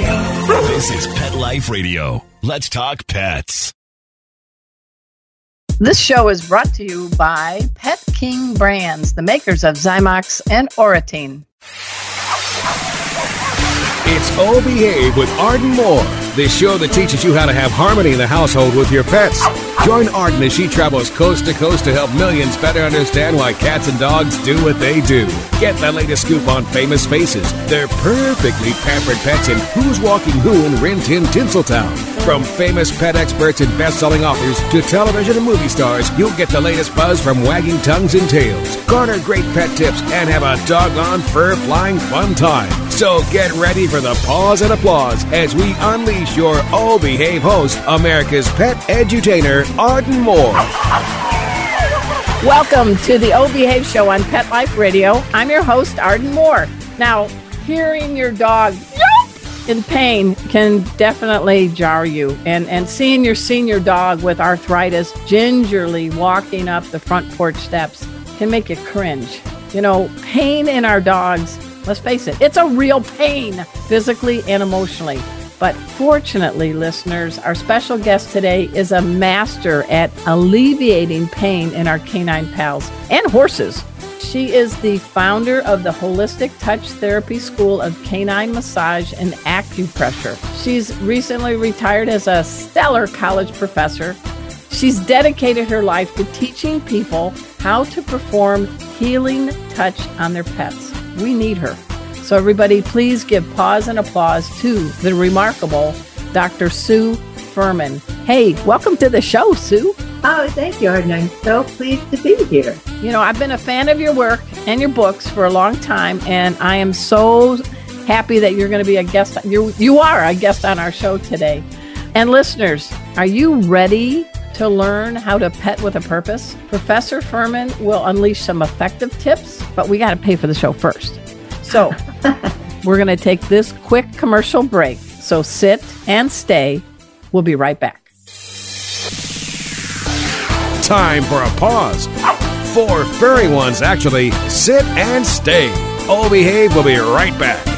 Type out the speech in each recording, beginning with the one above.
This is Pet Life Radio. Let's talk pets. This show is brought to you by Pet King Brands, the makers of Zymox and Oratene. It's O Behave with Arden Moore, the show that teaches you how to have harmony in the household with your pets. Join Arden as she travels coast to coast to help millions better understand why cats and dogs do what they do. Get the latest scoop on famous faces, their perfectly pampered pets, and who's walking who in Rin Tin Tinseltown. From famous pet experts and best-selling authors to television and movie stars, you'll get the latest buzz from wagging tongues and tails. Garner great pet tips and have a doggone fur-flying fun time. So get ready for the pause and applause as we unleash your all-behave host, America's pet edutainer, Arden Moore. Welcome to the O Behave Show on Pet Life Radio. I'm your host, Arden Moore. Now, hearing your dog in pain can definitely jar you. And, and seeing your senior dog with arthritis gingerly walking up the front porch steps can make you cringe. You know, pain in our dogs, let's face it, it's a real pain, physically and emotionally. But fortunately, listeners, our special guest today is a master at alleviating pain in our canine pals and horses. She is the founder of the Holistic Touch Therapy School of Canine Massage and Acupressure. She's recently retired as a stellar college professor. She's dedicated her life to teaching people how to perform healing touch on their pets. We need her. So, everybody, please give pause and applause to the remarkable Dr. Sue Furman. Hey, welcome to the show, Sue. Oh, thank you, Arden. I'm so pleased to be here. You know, I've been a fan of your work and your books for a long time, and I am so happy that you're going to be a guest. You you are a guest on our show today. And listeners, are you ready to learn how to pet with a purpose? Professor Furman will unleash some effective tips, but we got to pay for the show first. So, we're going to take this quick commercial break. So, sit and stay. We'll be right back. Time for a paws. Four furry ones, actually. Sit and stay. All Behave We'll be right back.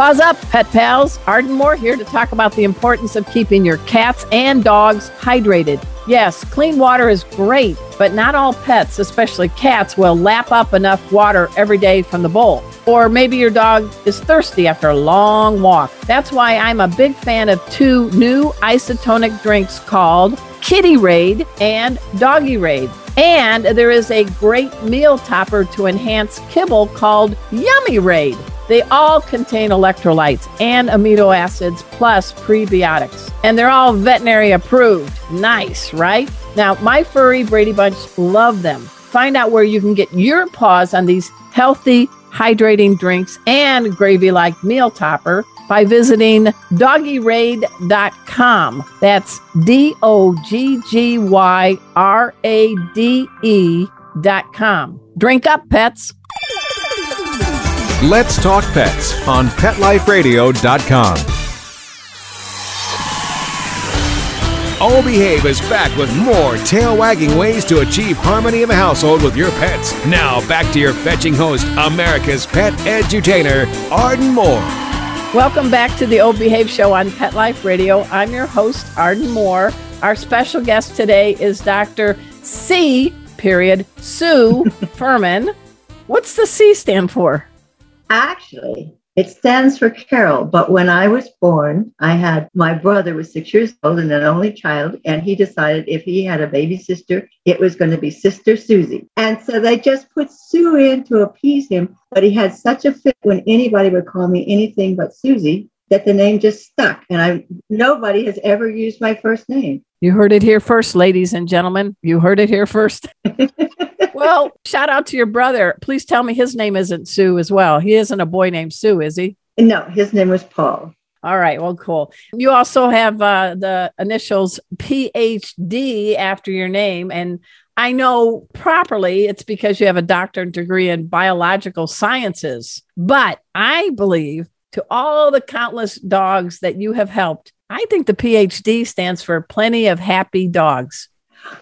Paws up, pet pals. Arden Moore here to talk about the importance of keeping your cats and dogs hydrated. Yes, clean water is great, but not all pets, especially cats, will lap up enough water every day from the bowl. Or maybe your dog is thirsty after a long walk. That's why I'm a big fan of two new isotonic drinks called KittyRade and DoggyRade. And there is a great meal topper to enhance kibble called YummyRade. They all contain electrolytes and amino acids plus prebiotics. And they're all veterinary approved. Nice, right? Now, my furry Brady Bunch love them. Find out where you can get your paws on these healthy, hydrating drinks and gravy like meal topper by visiting doggyraid.com. That's D O G G Y R A D E.com. Drink up, pets. Let's Talk Pets on PetLifeRadio.com. O Behave is back with more tail wagging ways to achieve harmony in the household with your pets. Now, back to your fetching host, America's pet edutainer, Arden Moore. Welcome back to the O Behave Show on Pet Life Radio. I'm your host, Arden Moore. Our special guest today is Dr. C. Period Sue Furman. What's the C stand for? Actually, it stands for Carol, but when I was born, I had my brother was six years old and an only child, and he decided if he had a baby sister, it was going to be Sister Susie. And so they just put Sue in to appease him, but he had such a fit when anybody would call me anything but Susie that the name just stuck. And I nobody has ever used my first name. You heard it here first, ladies and gentlemen. You heard it here first. well, shout out to your brother. Please tell me his name isn't Sue as well. He isn't a boy named Sue, is he? No, his name was Paul. All right. Well, cool. You also have uh, the initials PhD after your name. And I know properly it's because you have a doctorate degree in biological sciences. But I believe to all the countless dogs that you have helped, I think the PhD stands for plenty of happy dogs.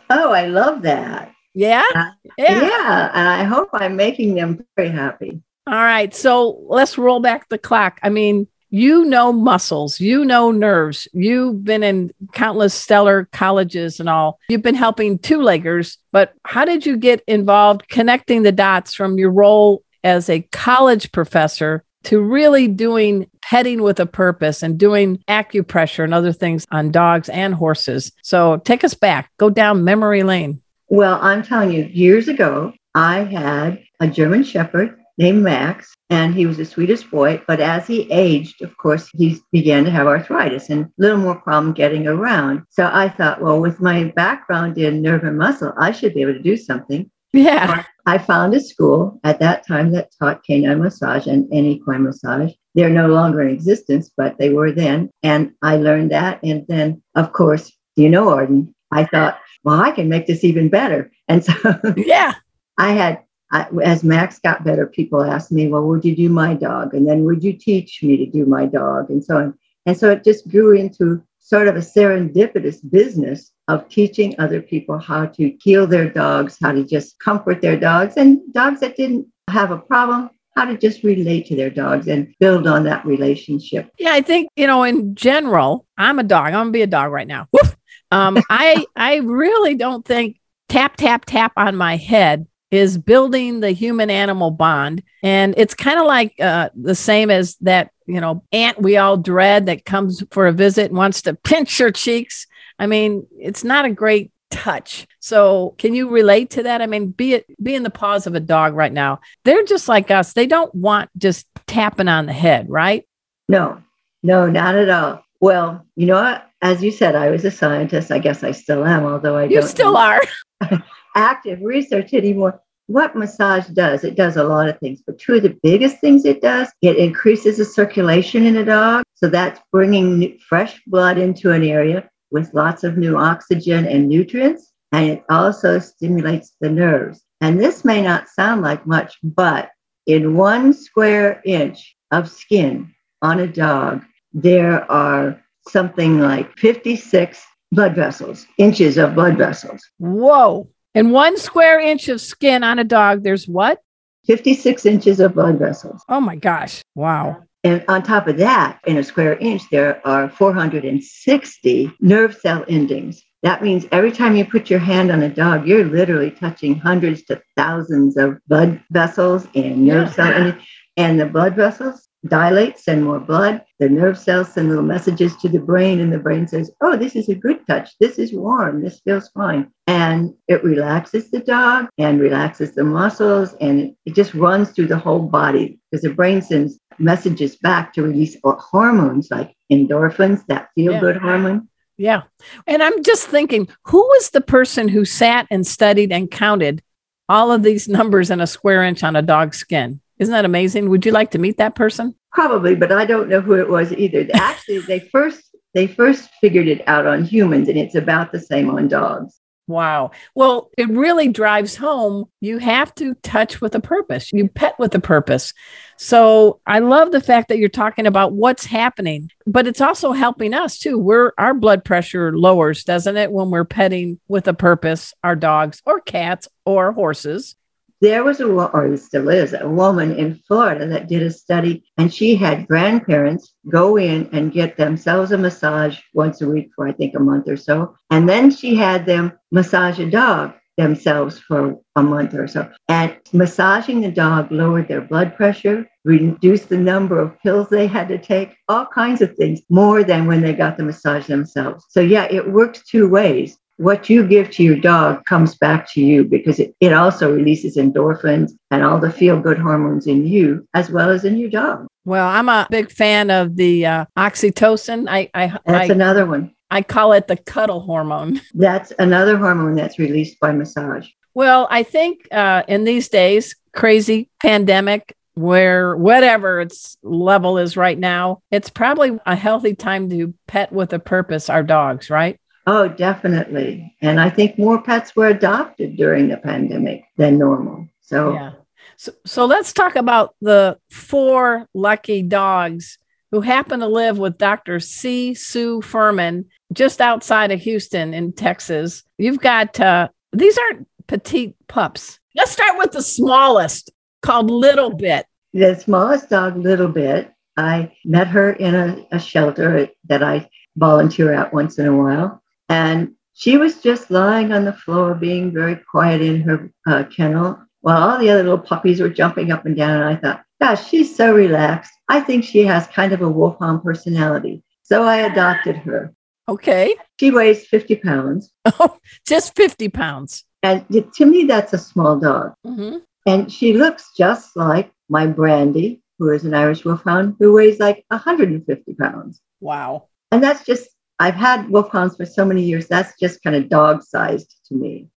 Oh, I love that. Yeah. Uh, yeah. yeah. And I hope I'm making them very happy. All right. So let's roll back the clock. I mean, you know muscles, you know nerves. You've been in countless stellar colleges and all. You've been helping two leggers, but how did you get involved connecting the dots from your role as a college professor to really doing petting with a purpose and doing acupressure and other things on dogs and horses? So take us back, go down memory lane. Well, I'm telling you, years ago, I had a German Shepherd named Max, and he was the sweetest boy. But as he aged, of course, he began to have arthritis and a little more problem getting around. So I thought, well, with my background in nerve and muscle, I should be able to do something. Yeah. I found a school at that time that taught canine massage and, equine massage. They're no longer in existence, but they were then. And I learned that. And then, of course, you know, Arden, I thought, well, I can make this even better. And so, yeah, I had I, as Max got better, people asked me, well, would you do my dog? And then would you teach me to do my dog? And so on. And so it just grew into sort of a serendipitous business of teaching other people how to heal their dogs, how to just comfort their dogs, and dogs that didn't have a problem, how to just relate to their dogs and build on that relationship. Yeah, I think, you know, in general, I'm a dog. I'm gonna be a dog right now. Woof. Um, I I really don't think tap tap tap on my head is building the human animal bond. And it's kind of like uh, the same as that, you know, aunt we all dread that comes for a visit and wants to pinch your cheeks. I mean, it's not a great touch. So, can you relate to that? I mean, be it be in the paws of a dog right now. They're just like us. They don't want just tapping on the head, right? No, no, not at all. Well, you know what? As you said, I was a scientist. I guess I still am, although I you don't still are. active research anymore. What massage does, it does a lot of things, but two of the biggest things it does, it increases the circulation in a dog. So that's bringing fresh blood into an area with lots of new oxygen and nutrients. And it also stimulates the nerves. And this may not sound like much, but in one square inch of skin on a dog, there are something like 56 blood vessels, inches of blood vessels. Whoa. And one square inch of skin on a dog, there's what? 56 inches of blood vessels. Oh my gosh. Wow. And on top of that, in a square inch, there are 460 nerve cell endings. That means every time you put your hand on a dog, you're literally touching hundreds to thousands of blood vessels and nerve yeah. cell endings. And the blood vessels dilate, send more blood. The nerve cells send little messages to the brain, and the brain says, Oh, this is a good touch. This is warm. This feels fine. And it relaxes the dog and relaxes the muscles, and it just runs through the whole body because the brain sends messages back to release hormones like endorphins, that feel good yeah. hormone. Yeah. And I'm just thinking, who was the person who sat and studied and counted all of these numbers in a square inch on a dog's skin? Isn't that amazing? Would you like to meet that person? Probably, but I don't know who it was either. Actually, they first they first figured it out on humans, and it's about the same on dogs. Wow. Well, it really drives home. You have to touch with a purpose. You pet with a purpose. So I love the fact that you're talking about what's happening, but it's also helping us too. We're our blood pressure lowers, doesn't it, when we're petting with a purpose, our dogs or cats or horses there was a or still is a woman in Florida that did a study, and she had grandparents go in and get themselves a massage once a week for I think a month or so, and then she had them massage a dog themselves for a month or so. And massaging the dog lowered their blood pressure, reduced the number of pills they had to take, all kinds of things more than when they got the massage themselves. So, yeah, it works two ways what you give to your dog comes back to you because it, it also releases endorphins and all the feel good hormones in you as well as in your dog. Well, I'm a big fan of the uh, oxytocin. I, I that's I, another one. I call it the cuddle hormone. That's another hormone that's released by massage. Well, I think uh, in these days, crazy pandemic, where whatever its level is right now, it's probably a healthy time to pet with a purpose our dogs, right? Oh, definitely. And I think more pets were adopted during the pandemic than normal. So, yeah. So, so let's talk about the four lucky dogs who happen to live with Dr. C. Sue Furman just outside of Houston in Texas. You've got, uh, these aren't petite pups. Let's start with the smallest called Little Bit. the smallest dog, Little Bit, I met her in a, a shelter that I volunteer at once in a while. And she was just lying on the floor, being very quiet in her uh, kennel, while all the other little puppies were jumping up and down. And I thought, gosh, she's so relaxed. I think she has kind of a wolfhound personality. So I adopted her. Okay. She weighs 50 pounds. Oh, just 50 pounds. And to me, that's a small dog. Mm-hmm. And she looks just like my Brandy, who is an Irish Wolfhound, who weighs like 150 pounds. Wow. And that's just, I've had Wolfhounds for so many years. That's just kind of dog sized to me.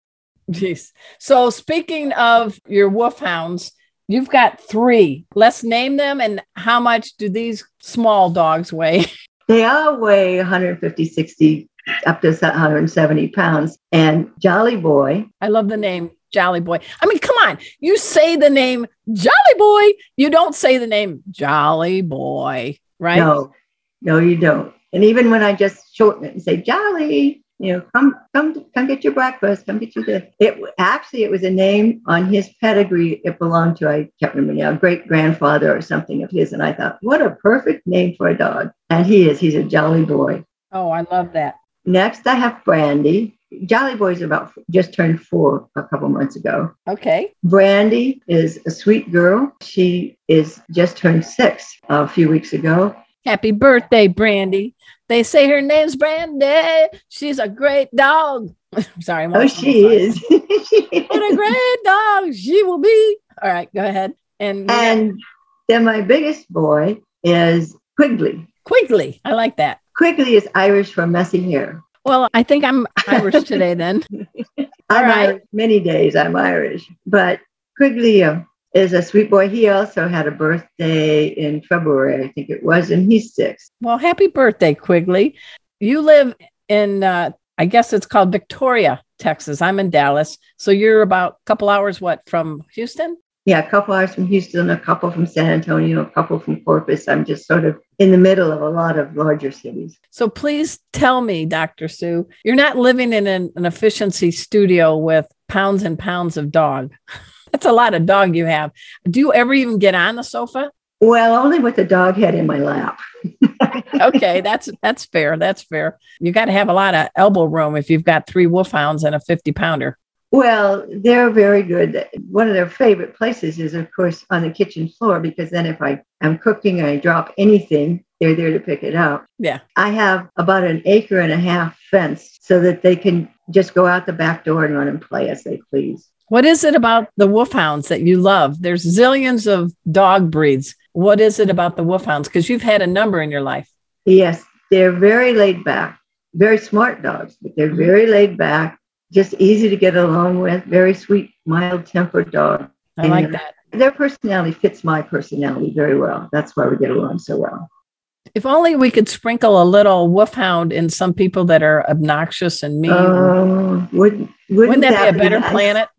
Jeez. So, speaking of your Wolfhounds, you've got three. Let's name them. And how much do these small dogs weigh? They all weigh 150, 60, up to 170 pounds. And Jolly Boy, I love the name Jolly Boy. I mean, come on. You say the name Jolly Boy. You don't say the name Jolly Boy, right? no, no, you don't. And even when I just shorten it and say Jolly, you know, come, come, come get your breakfast. Come get your this. It actually, it was a name on his pedigree. It belonged to I can't remember now, great grandfather or something of his. And I thought, what a perfect name for a dog. And he is. He's a Jolly Boy. Oh, I love that. Next, I have Brandy. Jolly Boy's about just turned four a couple months ago. Okay. Brandy is a sweet girl. She is just turned six a few weeks ago. Happy birthday, Brandy. They say her name's Brandy. She's a great dog. Sorry. I'm Oh, she on the is. What a great dog she will be. All right, go ahead. And, and then my biggest boy is Quigley. Quigley. I like that. Quigley is Irish for messy hair. Well, I think I'm Irish today then. I'm right. Irish. Many days I'm Irish, but Quigley uh, is a sweet boy. He also had a birthday in February, I think it was, and he's six. Well, happy birthday, Quigley. You live in, uh, I guess it's called Victoria, Texas. I'm in Dallas. So you're about a couple hours, what, from Houston? Yeah, a couple hours from Houston, a couple from San Antonio, a couple from Corpus. I'm just sort of in the middle of a lot of larger cities. So please tell me, Dr. Sue, you're not living in an, an efficiency studio with pounds and pounds of dog. That's a lot of dog you have. Do you ever even get on the sofa? Well, only with the dog head in my lap. Okay, that's that's fair. That's fair. You got to have a lot of elbow room if you've got three wolfhounds and a 50 pounder. Well, they're very good. One of their favorite places is, of course, on the kitchen floor because then if I am cooking and I drop anything, they're there to pick it up. Yeah. I have about an acre and a half fence so that they can just go out the back door and run and play as they please. What is it about the wolfhounds that you love? There's zillions of dog breeds. What is it about the wolfhounds? Because you've had a number in your life. Yes, they're very laid back, very smart dogs, but they're very laid back, just easy to get along with, very sweet, mild tempered dog. I like And that. Their personality fits my personality very well. That's why we get along so well. If only we could sprinkle a little wolfhound in some people that are obnoxious and mean. Oh, wouldn't, wouldn't, Wouldn't that, be a better nice? planet?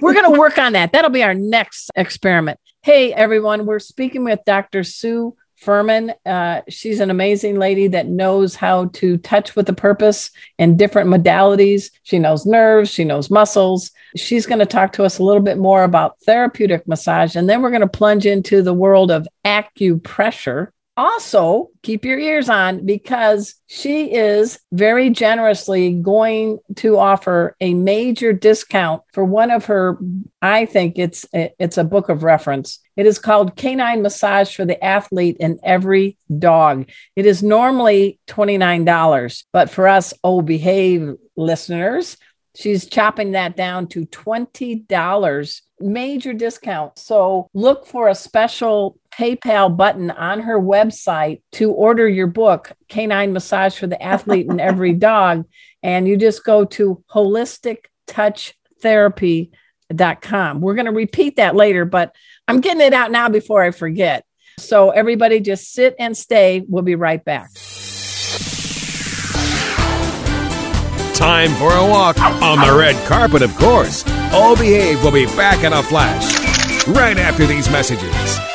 We're going to work on that. That'll be our next experiment. Hey, everyone, we're speaking with Dr. Sue Furman. Uh, she's an amazing lady that knows how to touch with a purpose in different modalities. She knows nerves, she knows muscles. She's going to talk to us a little bit more about therapeutic massage, and then we're going to plunge into the world of acupressure. Also, keep your ears on because she is very generously going to offer a major discount for one of her I think it's it's a book of reference. It is called Canine Massage for the Athlete and Every Dog. It is normally $29, but for us oh behave listeners, she's chopping that down to $20 major discount. So look for a special PayPal button on her website to order your book, Canine Massage for the Athlete and Every Dog. And you just go to holistictouchtherapy.com. We're going to repeat that later, but I'm getting it out now before I forget. So everybody just sit and stay. We'll be right back. Time for a walk on the red carpet, of course. All Behave will be back in a flash right after these messages.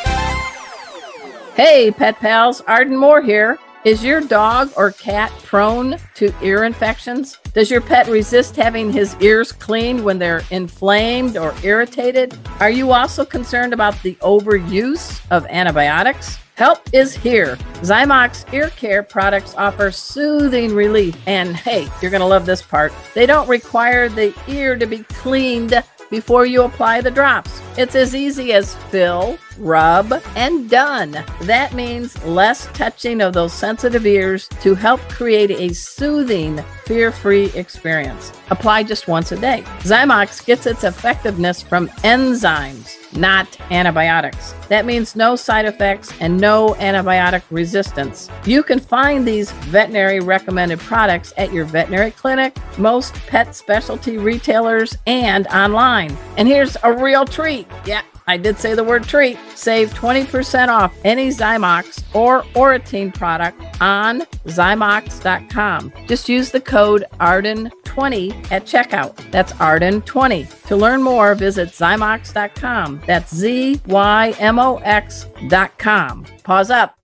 Hey, pet pals, Arden Moore here. Is your dog or cat prone to ear infections? Does your pet resist having his ears cleaned when they're inflamed or irritated? Are you also concerned about the overuse of antibiotics? Help is here. Zymox ear care products offer soothing relief. And hey, you're going to love this part. They don't require the ear to be cleaned before you apply the drops. It's as easy as fill, rub, and done. That means less touching of those sensitive ears to help create a soothing, fear free experience. Apply just once a day. Zymox gets its effectiveness from enzymes, not antibiotics. That means no side effects and no antibiotic resistance. You can find these veterinary recommended products at your veterinary clinic, most pet specialty retailers, and online. And here's a real treat. Yeah, I did say the word treat. Save 20% off any Zymox or Oratene product on Zymox.com. Just use the code ARDEN20 at checkout. That's ARDEN20. To learn more, visit Zymox.com. That's Z Y M O X.com. Paws up.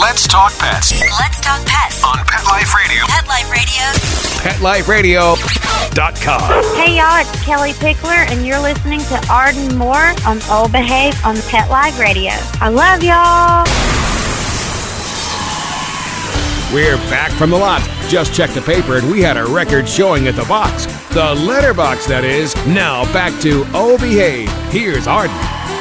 Let's talk pets Let's talk pets. on Pet Life Radio. Pet Life Radio. PetLifeRadio.com. Hey y'all, it's Kellie Pickler, and you're listening to Arden Moore on Old Behave on Pet Life Radio. I love y'all. We're back from the lot. Just checked the paper and we had a record showing at the box. The letterbox, that is. Now back to Oh Behave. Here's Arden.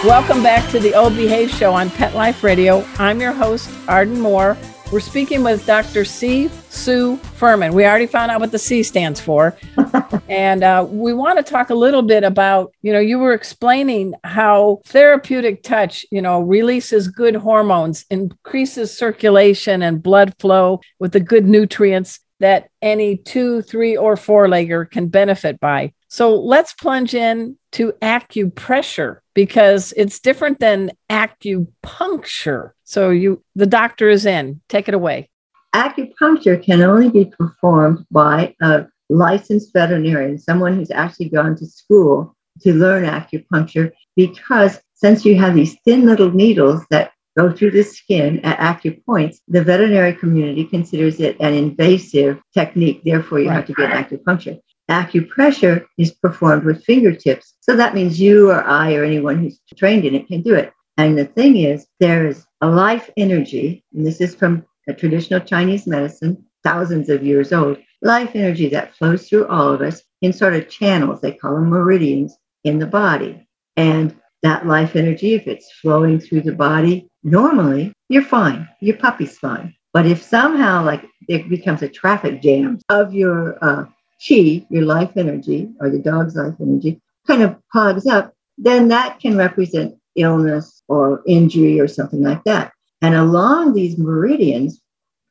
Welcome back to the Old Behave Show on Pet Life Radio. I'm your host, Arden Moore. We're speaking with Dr. C. Sue Furman. We already found out what the C stands for. and uh, we want to talk a little bit about, you know, you were explaining how therapeutic touch, you know, releases good hormones, increases circulation and blood flow with the good nutrients that any two, three, or four legger can benefit by. So let's plunge in to acupressure because it's different than acupuncture. So you the doctor is in. Take it away. Acupuncture can only be performed by a licensed veterinarian, someone who's actually gone to school to learn acupuncture, because since you have these thin little needles that go through the skin at acupoints, the veterinary community considers it an invasive technique. Therefore, you have to get acupuncture. Acupressure is performed with fingertips. So that means you or I or anyone who's trained in it can do it. And the thing is, there is a life energy, and this is from traditional Chinese medicine, thousands of years old, life energy that flows through all of us in sort of channels. They call them meridians in the body. And that life energy, if it's flowing through the body, normally you're fine. Your puppy's fine. But if somehow, like, it becomes a traffic jam of your uh, chi, your life energy, or the dog's life energy, kind of clogs up, then that can represent illness or injury or something like that. And along these meridians,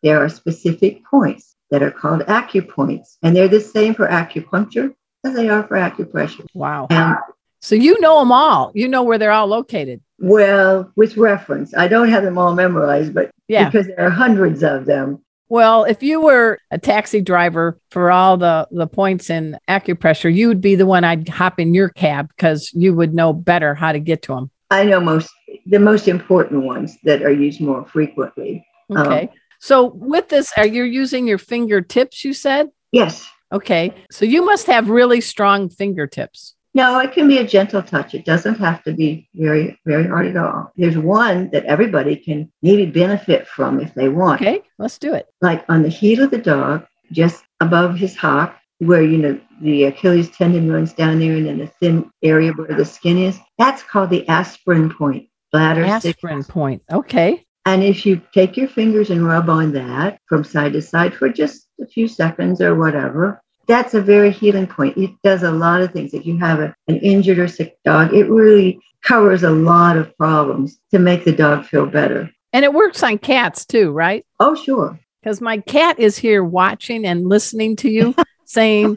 there are specific points that are called acupoints. And they're the same for acupuncture as they are for acupressure. Wow. And So you know them all. You know where they're all located. well, with reference, I don't have them all memorized, but Yeah. because there are hundreds of them. Well, if you were a taxi driver for all the, the points in acupressure, you would be the one I'd hop in your cab because you would know better how to get to them. I know most the most important ones that are used more frequently. Um, Okay. so with this, are you using your fingertips? You said. Yes. Okay. So you must have really strong fingertips. No, it can be a gentle touch. It doesn't have to be very, very hard at all. There's one that everybody can maybe benefit from if they want. Okay. Let's do it. Like on the heel of the dog, just above his hock, where you know the Achilles tendon runs down there and then the thin area where the skin is. That's called the aspirin point. Bladder. Aspirin point. Okay. And if you take your fingers and rub on that from side to side for just a few seconds or whatever, that's a very healing point. It does a lot of things. If you have a, an injured or sick dog, it really covers a lot of problems to make the dog feel better. And it works on cats too, right? Oh, sure. Because my cat is here watching and listening to you saying,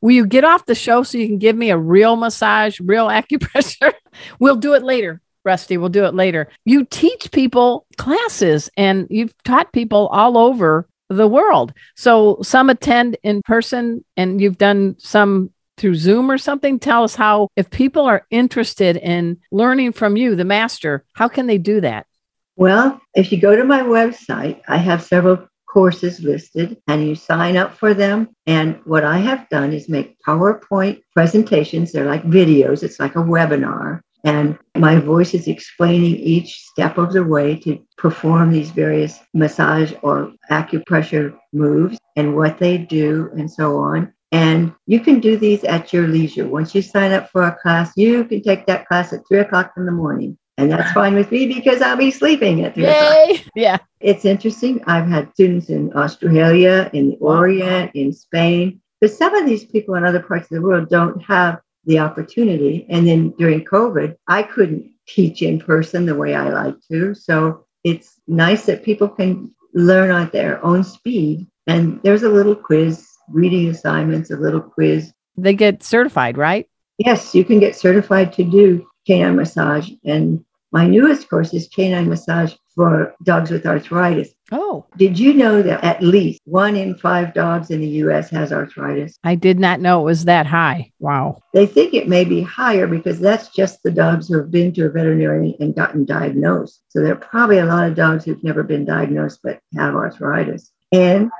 Will you get off the show so you can give me a real massage, real acupressure? we'll do it later, Rusty. We'll do it later. You teach people classes and you've taught people all over the world. So some attend in person and you've done some through Zoom or something. Tell us how, if people are interested in learning from you, the master, how can they do that? Well, if you go to my website, I have several courses listed and you sign up for them. And what I have done is make PowerPoint presentations. They're like videos, it's like a webinar. And my voice is explaining each step of the way to perform these various massage or acupressure moves and what they do and so on. And you can do these at your leisure. Once you sign up for a class, you can take that class at three o'clock in the morning. And that's fine with me because I'll be sleeping at three Yay! o'clock. Yeah. It's interesting. I've had students in Australia, in the Orient, in Spain. But some of these people in other parts of the world don't have the opportunity. And then during COVID, I couldn't teach in person the way I like to. So it's nice that people can learn at their own speed. And there's a little quiz, reading assignments, a little quiz. They get certified, right? Yes, you can get certified to do canine massage. And my newest course is canine massage for dogs with arthritis. Oh, Did you know that at least one in five dogs in the US has arthritis? I did not know it was that high. Wow. They think it may be higher because that's just the dogs who have been to a veterinarian and gotten diagnosed. So there are probably a lot of dogs who've never been diagnosed but have arthritis. And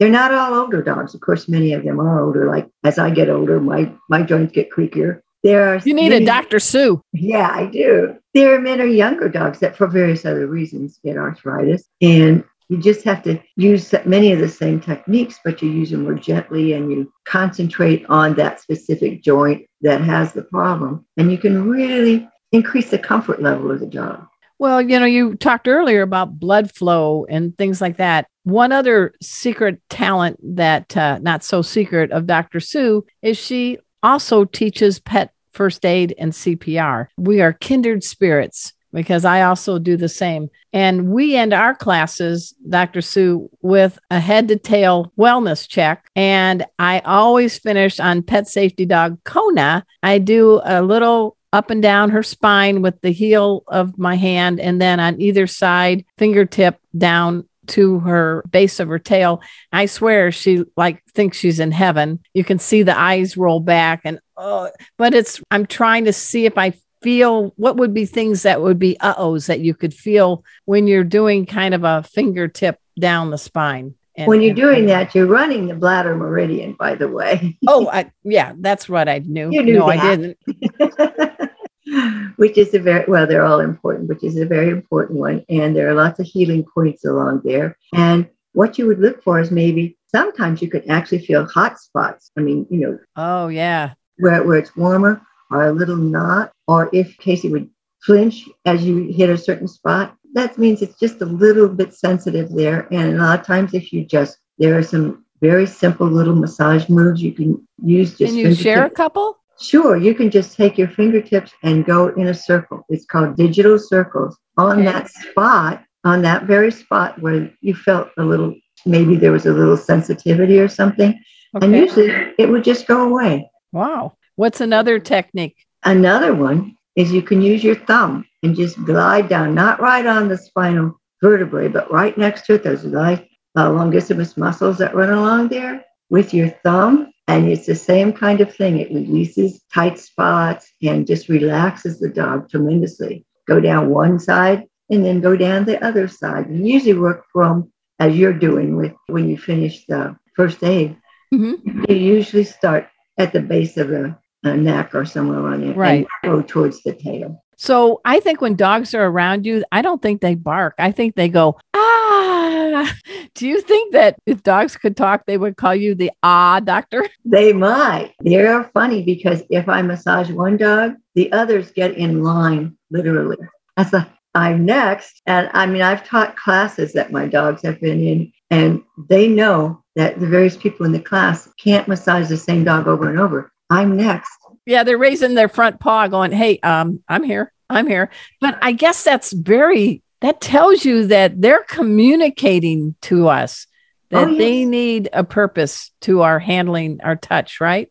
they're not all older dogs. Of course, many of them are older. Like as I get older, my, my joints get creakier. There are You need many- a Dr. Sue. Yeah, I do. There are many younger dogs that, for various other reasons, get arthritis. And you just have to use many of the same techniques, but you use them more gently and you concentrate on that specific joint that has the problem. And you can really increase the comfort level of the dog. Well, you know, you talked earlier about blood flow and things like that. One other secret talent that, uh, not so secret, of Dr. Sue is she also teaches pet first aid and CPR. We are kindred spirits because I also do the same. And we end our classes, Dr. Sue, with a head to tail wellness check. And I always finish on pet safety dog Kona. I do a little up and down her spine with the heel of my hand, and then on either side, fingertip down to her base of her tail. I swear she like thinks she's in heaven. You can see the eyes roll back and oh, but it's I'm trying to see if I feel what would be things that would be uh-ohs that you could feel when you're doing kind of a fingertip down the spine. And- when you're doing that, you're running the bladder meridian, by the way. Oh, I, yeah, that's what I knew. You knew no, I that. didn't. which is a very well they're all important which is a very important one and there are lots of healing points along there and what you would look for is maybe sometimes you could actually feel hot spots i mean you know Oh, yeah. where, where it's warmer or a little knot or if casey would flinch as you hit a certain spot that means it's just a little bit sensitive there and a lot of times if you just there are some very simple little massage moves you can use just Can you share a couple? Sure, you can just take your fingertips and go in a circle. It's called digital circles on Okay. that spot, on that very spot where you felt a little, maybe there was a little sensitivity or something. And usually it would just go away. Wow. What's another technique? Another one is you can use your thumb and just glide down, not right on the spinal vertebrae, but right next to it. Those light, uh, longissimus muscles that run along there with your thumb. And it's the same kind of thing. It releases tight spots and just relaxes the dog tremendously. Go down one side and then go down the other side. And usually work from, as you're doing with when you finish the first aid, Mhm. you usually start at the base of the uh, neck or somewhere on it Right. and go towards the tail. So I think when dogs are around you, I don't think they bark. I think they go, ah. Do you think that if dogs could talk, they would call you the ah doctor? They might. They're funny because if I massage one dog, the others get in line, literally. That's like, I'm next. And I mean, I've taught classes that my dogs have been in, and they know that the various people in the class can't massage the same dog over and over. I'm next. Yeah, they're raising their front paw, going, hey, um, I'm here. I'm here. But I guess that's very, that tells you that they're communicating to us that Oh, yes. they need a purpose to our handling our touch, right?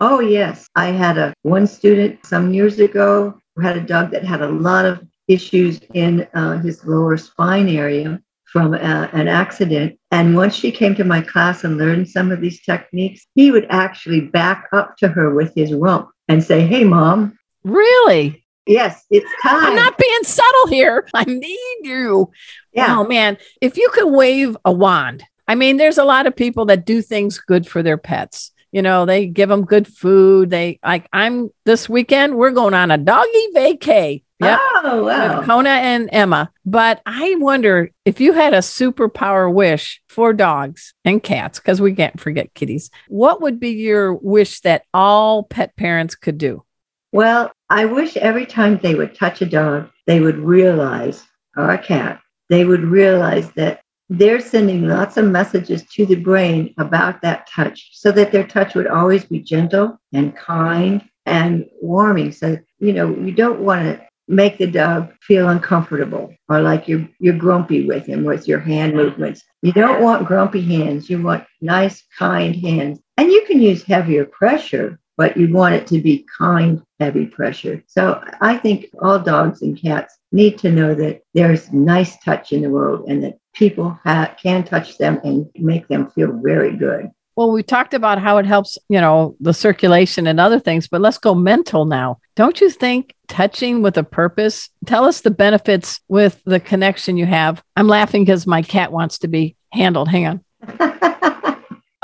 Oh, yes. I had a one student some years ago who had a dog that had a lot of issues in uh, his lower spine area from uh, an accident. And once she came to my class and learned some of these techniques, he would actually back up to her with his rump and say, Hey, mom. Really? Yes, it's time. I'm not being subtle here. I need you. yeah. Oh man, if you could wave a wand. I mean, there's a lot of people that do things good for their pets. You know, they give them good food. They like I'm this weekend, we're going on a doggy vacay. Yep. Oh, wow. With Kona and Emma. But I wonder if you had a superpower wish for dogs and cats, because we can't forget kitties, what would be your wish that all pet parents could do? Well, I wish every time they would touch a dog, they would realize, or a cat, they would realize that they're sending lots of messages to the brain about that touch so that their touch would always be gentle and kind and warming. So, you know, you don't want to make the dog feel uncomfortable or like you're you're grumpy with him with your hand movements. You don't want grumpy hands. You want nice, kind hands. And you can use heavier pressure, but you want it to be kind, heavy pressure. So I think all dogs and cats need to know that there's nice touch in the world and that people ha- can touch them and make them feel very good. Well, we talked about how it helps, you know, the circulation and other things, but let's go mental now. Don't you think touching with a purpose? Tell us the benefits with the connection you have. I'm laughing because my cat wants to be handled. Hang on.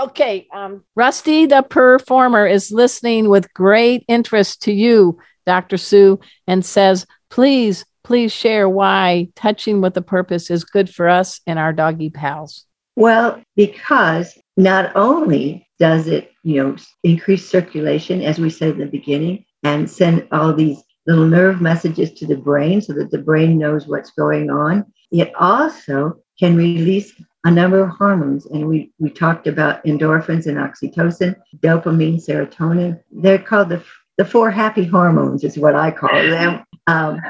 Okay, um, Rusty the performer is listening with great interest to you, Dr. Sue, and says, please, please share why touching with a purpose is good for us and our doggy pals. Well, because not only does it, you know, increase circulation, as we said in the beginning, and send all these little nerve messages to the brain so that the brain knows what's going on, it also can release a number of hormones. And we, we talked about endorphins and oxytocin, dopamine, serotonin. They're called the, the four happy hormones, is what I call them. Um,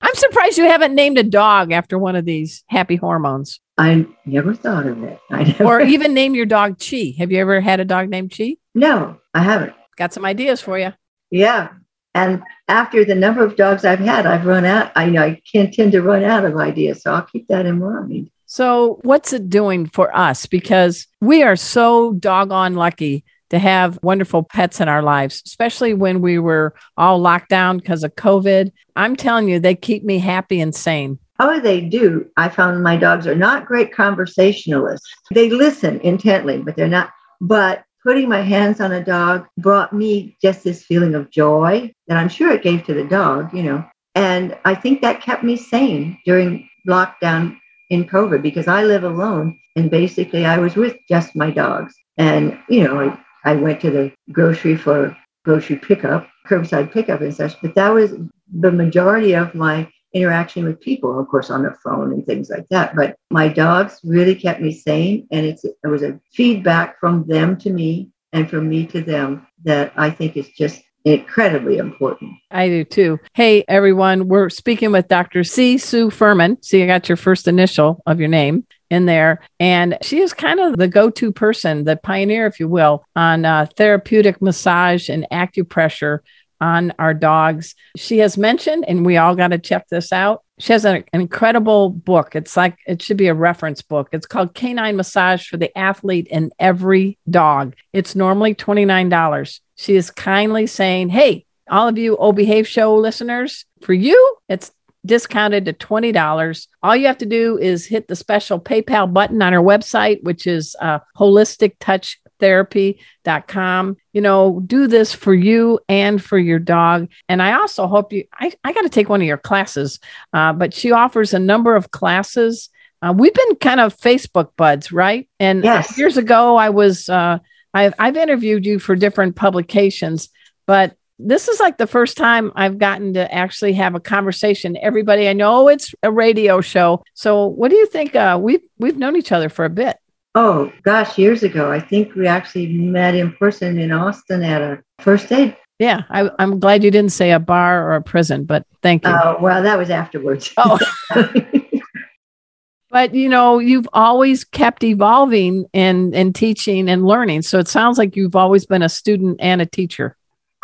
I'm surprised you haven't named a dog after one of these happy hormones I never thought of it. Or even name your dog Chi. Have you ever had a dog named Chi? no, I haven't. Got some ideas for you. Yeah. And after the number of dogs I've had, I've run out. I you know I can't tend to run out of ideas. So I'll keep that in mind. So, what's it doing for us? Because we are so doggone lucky to have wonderful pets in our lives, especially when we were all locked down because of COVID. I'm telling you, they keep me happy and sane. Oh, they do. I found my dogs are not great conversationalists. They listen intently, but they're not. But putting my hands on a dog brought me just this feeling of joy that I'm sure it gave to the dog, you know. And I think that kept me sane during lockdown in COVID because I live alone and basically I was with just my dogs. And, you know, I, went to the grocery for grocery pickup, curbside pickup and such, but that was the majority of my interaction with people, of course, on the phone and things like that. But my dogs really kept me sane. And it's, it was a feedback from them to me and from me to them that I think is just incredibly important. I do too. Hey, everyone, we're speaking with Dr. C. Sue Furman. See, I got your first initial of your name in there. And she is kind of the go to person, the pioneer, if you will, on uh, therapeutic massage and acupressure on our dogs. She has mentioned, and we all got to check this out. She has an, incredible book. It's like it should be a reference book. It's called Canine Massage for the Athlete and Every Dog. It's normally $29. She is kindly saying, Hey, all of you O Behave Show listeners, for you, it's discounted to $20. All you have to do is hit the special PayPal button on our website, which is uh, holistic touch therapy.com. You know, do this for you and for your dog. And I also hope you, I, I got to take one of your classes, uh, but she offers a number of classes. Uh, we've been kind of Facebook buds, right? And Yes. years ago, I was, uh, I've, I've interviewed you for different publications, but this is like the first time I've gotten to actually have a conversation. Everybody, I know it's a radio show. So, what do you think? Uh, we've we've known each other for a bit. Oh, gosh, years ago. I think we actually met in person in Austin at a first aid. Yeah, I, I'm glad you didn't say a bar or a prison, but thank you. Oh, well, that was afterwards. Oh. but you know, you've always kept evolving and and teaching and learning. So it sounds like you've always been a student and a teacher.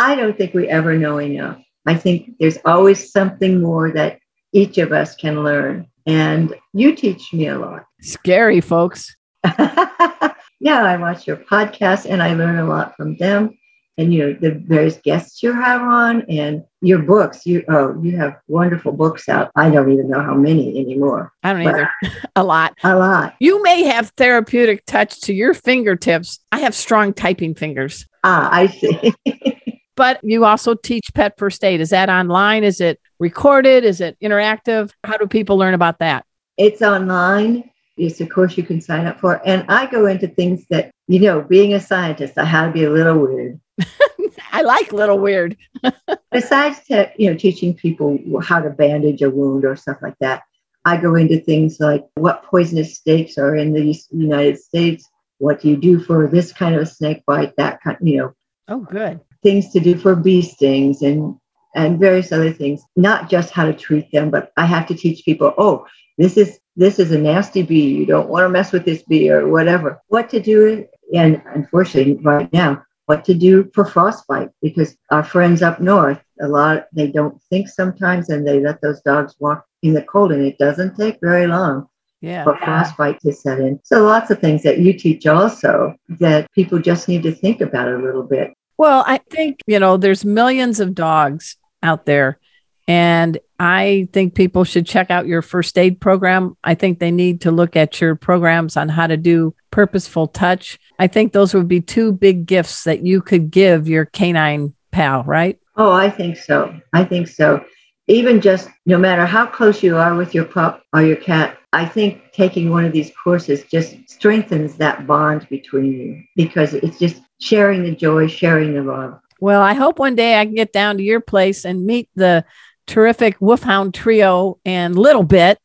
I don't think we ever know enough. I think there's always something more that each of us can learn. And you teach me a lot. Scary, folks. yeah, I watch your podcast and I learn a lot from them. and you know the various guests you have on and your books. You oh, you have wonderful books out. I don't even know how many anymore. I don't either. a lot. A lot. You may have therapeutic touch to your fingertips. I have strong typing fingers. Ah, I see. but you also teach pet first aid. Is that online? Is it recorded? Is it interactive? How do people learn about that? It's online. Yes, of course you can sign up for. And I go into things that, you know, being a scientist, I had to be a little weird. I like little weird. Besides, te- you know, teaching people how to bandage a wound or stuff like that, I go into things like what poisonous snakes are in the United States. What do you do for this kind of a snake bite? That kind, you know. Oh, good. Things to do for bee stings and and various other things. Not just how to treat them, but I have to teach people. Oh, this is this is a nasty bee. You don't want to mess with this bee or whatever. What to do, and unfortunately, right now, what to do for frostbite because our friends up north, a lot they don't think sometimes, and they let those dogs walk in the cold, and it doesn't take very long. Yeah. For frostbite to set in. So lots of things that you teach also that people just need to think about a little bit. Well, I think, you know, there's millions of dogs out there and I think people should check out your first aid program. I think they need to look at your programs on how to do purposeful touch. I think those would be two big gifts that you could give your canine pal, right? Oh, I think so. I think so. Even just no matter how close you are with your pup or your cat, I think taking one of these courses just strengthens that bond between you because it's just sharing the joy, sharing the love. Well, I hope one day I can get down to your place and meet the terrific Wolfhound trio and Little Bit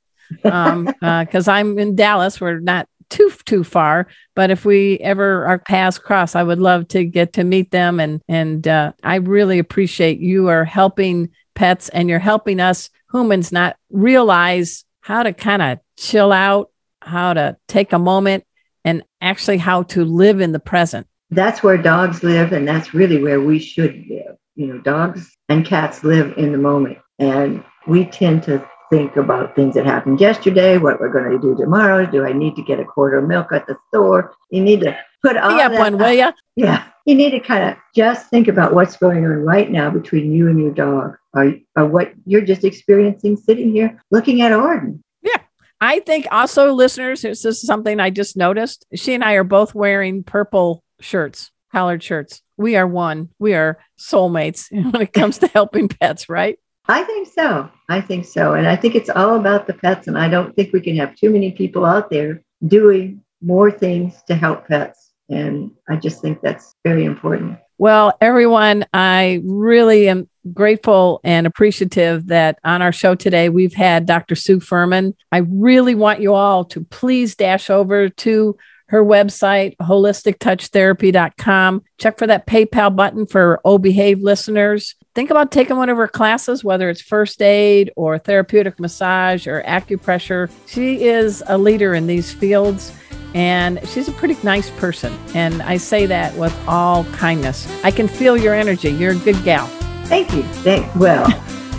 um because uh, I'm in Dallas. We're not too too far, but if we ever our paths cross, I would love to get to meet them and and uh, I really appreciate you are helping pets and you're helping us humans not realize how to kind of chill out, how to take a moment and actually how to live in the present. That's where dogs live and that's really where we should live. You know, dogs and cats live in the moment and we tend to think about things that happened yesterday, what we're going to do tomorrow. Do I need to get a quart of milk at the store? You need to put all yeah, one, will you? Yeah, you need to kind of just think about what's going on right now between you and your dog, or, or what you're just experiencing sitting here looking at Arden. Yeah, I think also, listeners, this is something I just noticed. She and I are both wearing purple shirts, collared shirts. We are one. We are soulmates when it comes to helping pets, right? I think so. I think so. And I think it's all about the pets. And I don't think we can have too many people out there doing more things to help pets. And I just think that's very important. Well, everyone, I really am grateful and appreciative that on our show today we've had Dr. Sue Furman. I really want you all to please dash over to her website, holistictouchtherapy.com. Check for that PayPal button for Oh Behave listeners think about taking one of her classes, whether it's first aid or therapeutic massage or acupressure. She is a leader in these fields and she's a pretty nice person. And I say that with all kindness. I can feel your energy. You're a good gal. Thank you. Thank, well,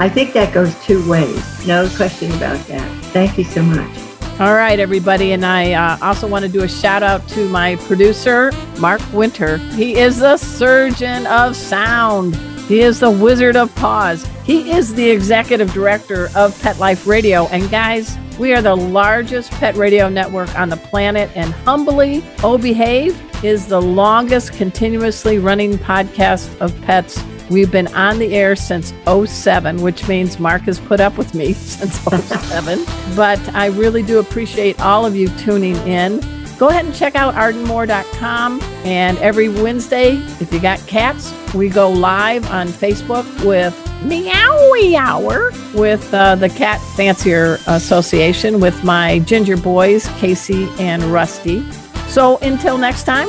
I think that goes two ways. No question about that. Thank you so much. All right, everybody. And I uh, also want to do a shout out to my producer, Mark Winter. He is the surgeon of sound. He is the Wizard of Paws. He is the executive director of Pet Life Radio. And guys, we are the largest pet radio network on the planet. And humbly, Oh Behave is the longest continuously running podcast of pets. We've been on the air since 07, which means Mark has put up with me since 07. but I really do appreciate all of you tuning in. Go ahead and check out ardenmore.com. And every Wednesday, if you got cats, we go live on Facebook with Meowie Hour with uh, the Cat Fancier Association with my ginger boys, Casey and Rusty. So until next time,